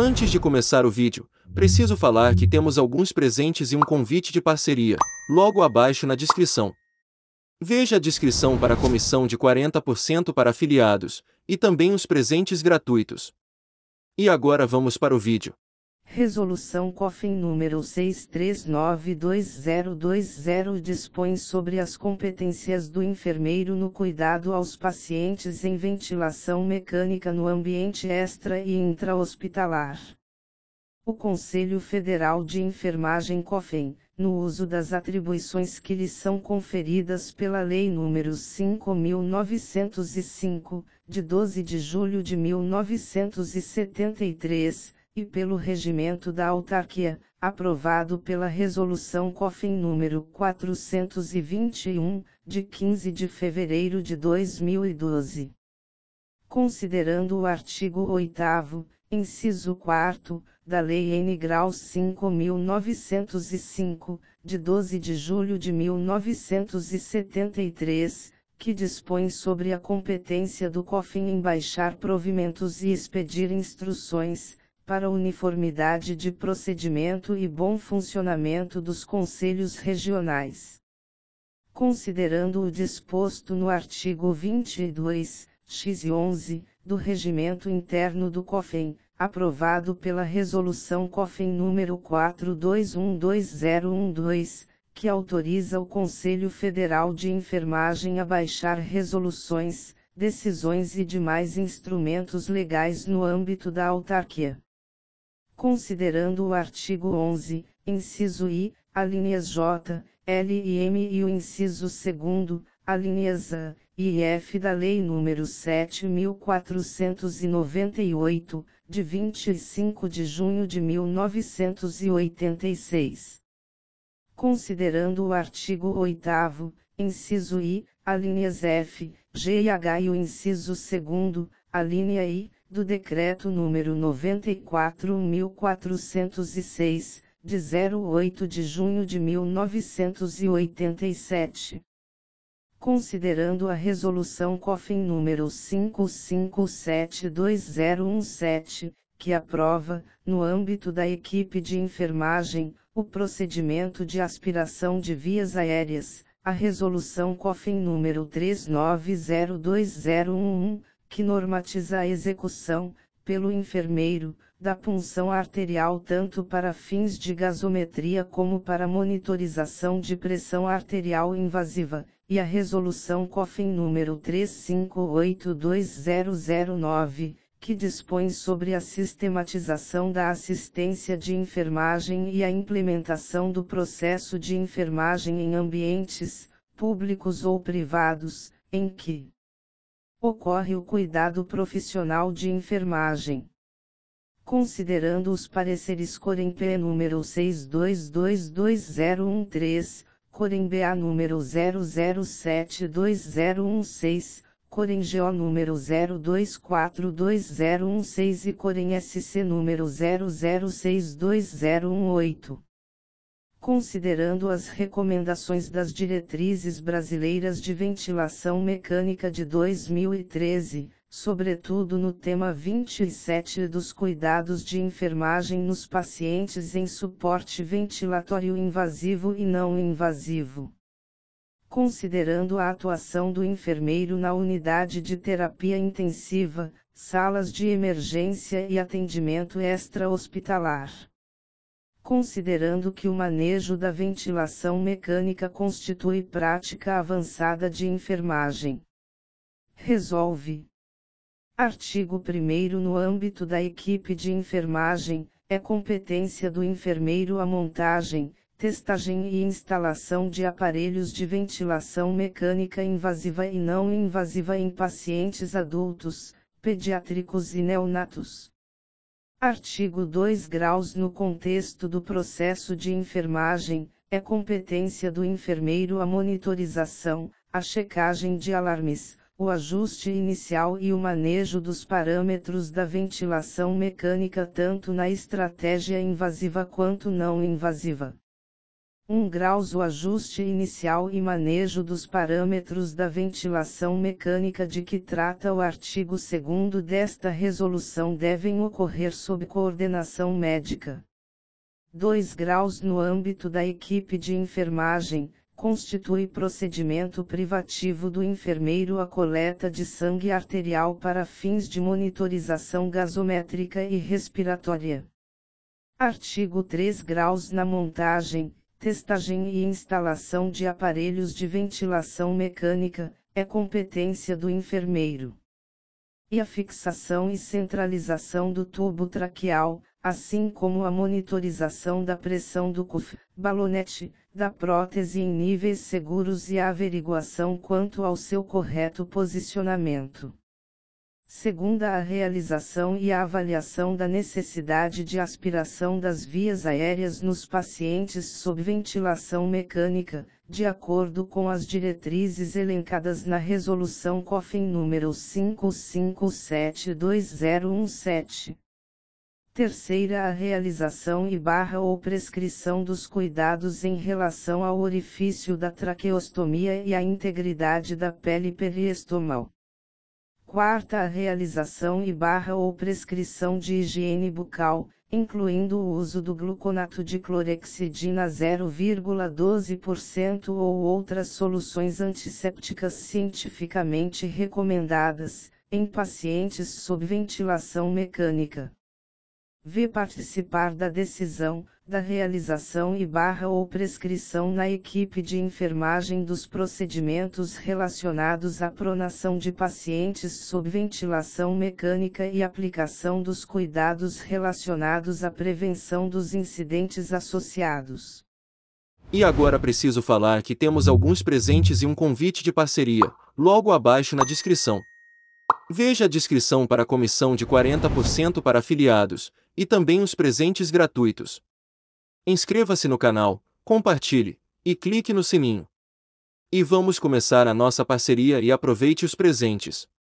Antes de começar o vídeo, preciso falar que temos alguns presentes e um convite de parceria, logo abaixo na descrição. Veja a descrição para a comissão de 40% para afiliados, e também os presentes gratuitos. E agora vamos para o vídeo. Resolução COFIN número 6392020 dispõe sobre as competências do enfermeiro no cuidado aos pacientes em ventilação mecânica no ambiente extra e intra-hospitalar. O Conselho Federal de Enfermagem COFEN, no uso das atribuições que lhe são conferidas pela Lei nº 5.905, de 12 de julho de 1973, e pelo Regimento da Autarquia, aprovado pela Resolução COFEN número 421, de 15 de fevereiro de 2012. Considerando o artigo 8 inciso 4 da Lei N. Grau 5.905, de 12 de julho de 1973, que dispõe sobre a competência do COFIN em baixar provimentos e expedir instruções, para uniformidade de procedimento e bom funcionamento dos conselhos regionais. Considerando o disposto no artigo 22, x 11, do Regimento Interno do COFEN, aprovado pela Resolução COFEN número 42120012, que autoriza o Conselho Federal de Enfermagem a baixar resoluções, decisões e demais instrumentos legais no âmbito da autarquia considerando o artigo 11, inciso I, alíneas J, L e M e o inciso 2, alíneas A e F da Lei nº 7.498, de 25 de junho de 1986. Considerando o artigo 8 inciso I, alíneas F, G e H e o inciso 2, alínea I, do Decreto número 94.406, de 08 de junho de 1987. Considerando a Resolução COFIN número 5572017, que aprova, no âmbito da equipe de enfermagem, o procedimento de aspiração de vias aéreas, a Resolução COFIN número 39020111, que normatiza a execução, pelo enfermeiro, da punção arterial tanto para fins de gasometria como para monitorização de pressão arterial invasiva, e a resolução COFIN número 35820009, que dispõe sobre a sistematização da assistência de enfermagem e a implementação do processo de enfermagem em ambientes, públicos ou privados, em que ocorre o cuidado profissional de enfermagem. Considerando os pareceres Coremp número 62220013, Coremba número 0072016, Corengeo número 02420016 e Corem SC número 00620118 considerando as recomendações das diretrizes brasileiras de ventilação mecânica de 2013, sobretudo no tema 27 dos cuidados de enfermagem nos pacientes em suporte ventilatório invasivo e não invasivo. Considerando a atuação do enfermeiro na unidade de terapia intensiva, salas de emergência e atendimento extra-hospitalar considerando que o manejo da ventilação mecânica constitui prática avançada de enfermagem. Resolve. Artigo 1 No âmbito da equipe de enfermagem, é competência do enfermeiro a montagem, testagem e instalação de aparelhos de ventilação mecânica invasiva e não invasiva em pacientes adultos, pediátricos e neonatos. Artigo 2 graus No contexto do processo de enfermagem, é competência do enfermeiro a monitorização, a checagem de alarmes, o ajuste inicial e o manejo dos parâmetros da ventilação mecânica tanto na estratégia invasiva quanto não invasiva. 1 graus o ajuste inicial e manejo dos parâmetros da ventilação mecânica de que trata o artigo 2 desta resolução devem ocorrer sob coordenação médica. 2 graus no âmbito da equipe de enfermagem, constitui procedimento privativo do enfermeiro a coleta de sangue arterial para fins de monitorização gasométrica e respiratória. Artigo 3 graus na montagem, testagem e instalação de aparelhos de ventilação mecânica, é competência do enfermeiro. E a fixação e centralização do tubo traqueal, assim como a monitorização da pressão do CUF, balonete, da prótese em níveis seguros e a averiguação quanto ao seu correto posicionamento. Segunda a realização e a avaliação da necessidade de aspiração das vias aéreas nos pacientes sob ventilação mecânica, de acordo com as diretrizes elencadas na Resolução COFEN número 5572017. Terceira a realização e barra ou prescrição dos cuidados em relação ao orifício da traqueostomia e à integridade da pele periestomal. Quarta a realização e barra ou prescrição de higiene bucal, incluindo o uso do gluconato de clorexidina 0,12% ou outras soluções antissépticas cientificamente recomendadas, em pacientes sob ventilação mecânica. V. Participar da decisão, da realização e barra ou prescrição na equipe de enfermagem dos procedimentos relacionados à pronação de pacientes sob ventilação mecânica e aplicação dos cuidados relacionados à prevenção dos incidentes associados. E agora preciso falar que temos alguns presentes e um convite de parceria, logo abaixo na descrição. Veja a descrição para a comissão de 40% para afiliados, e também os presentes gratuitos. Inscreva-se no canal, compartilhe, e clique no sininho. E vamos começar a nossa parceria e aproveite os presentes.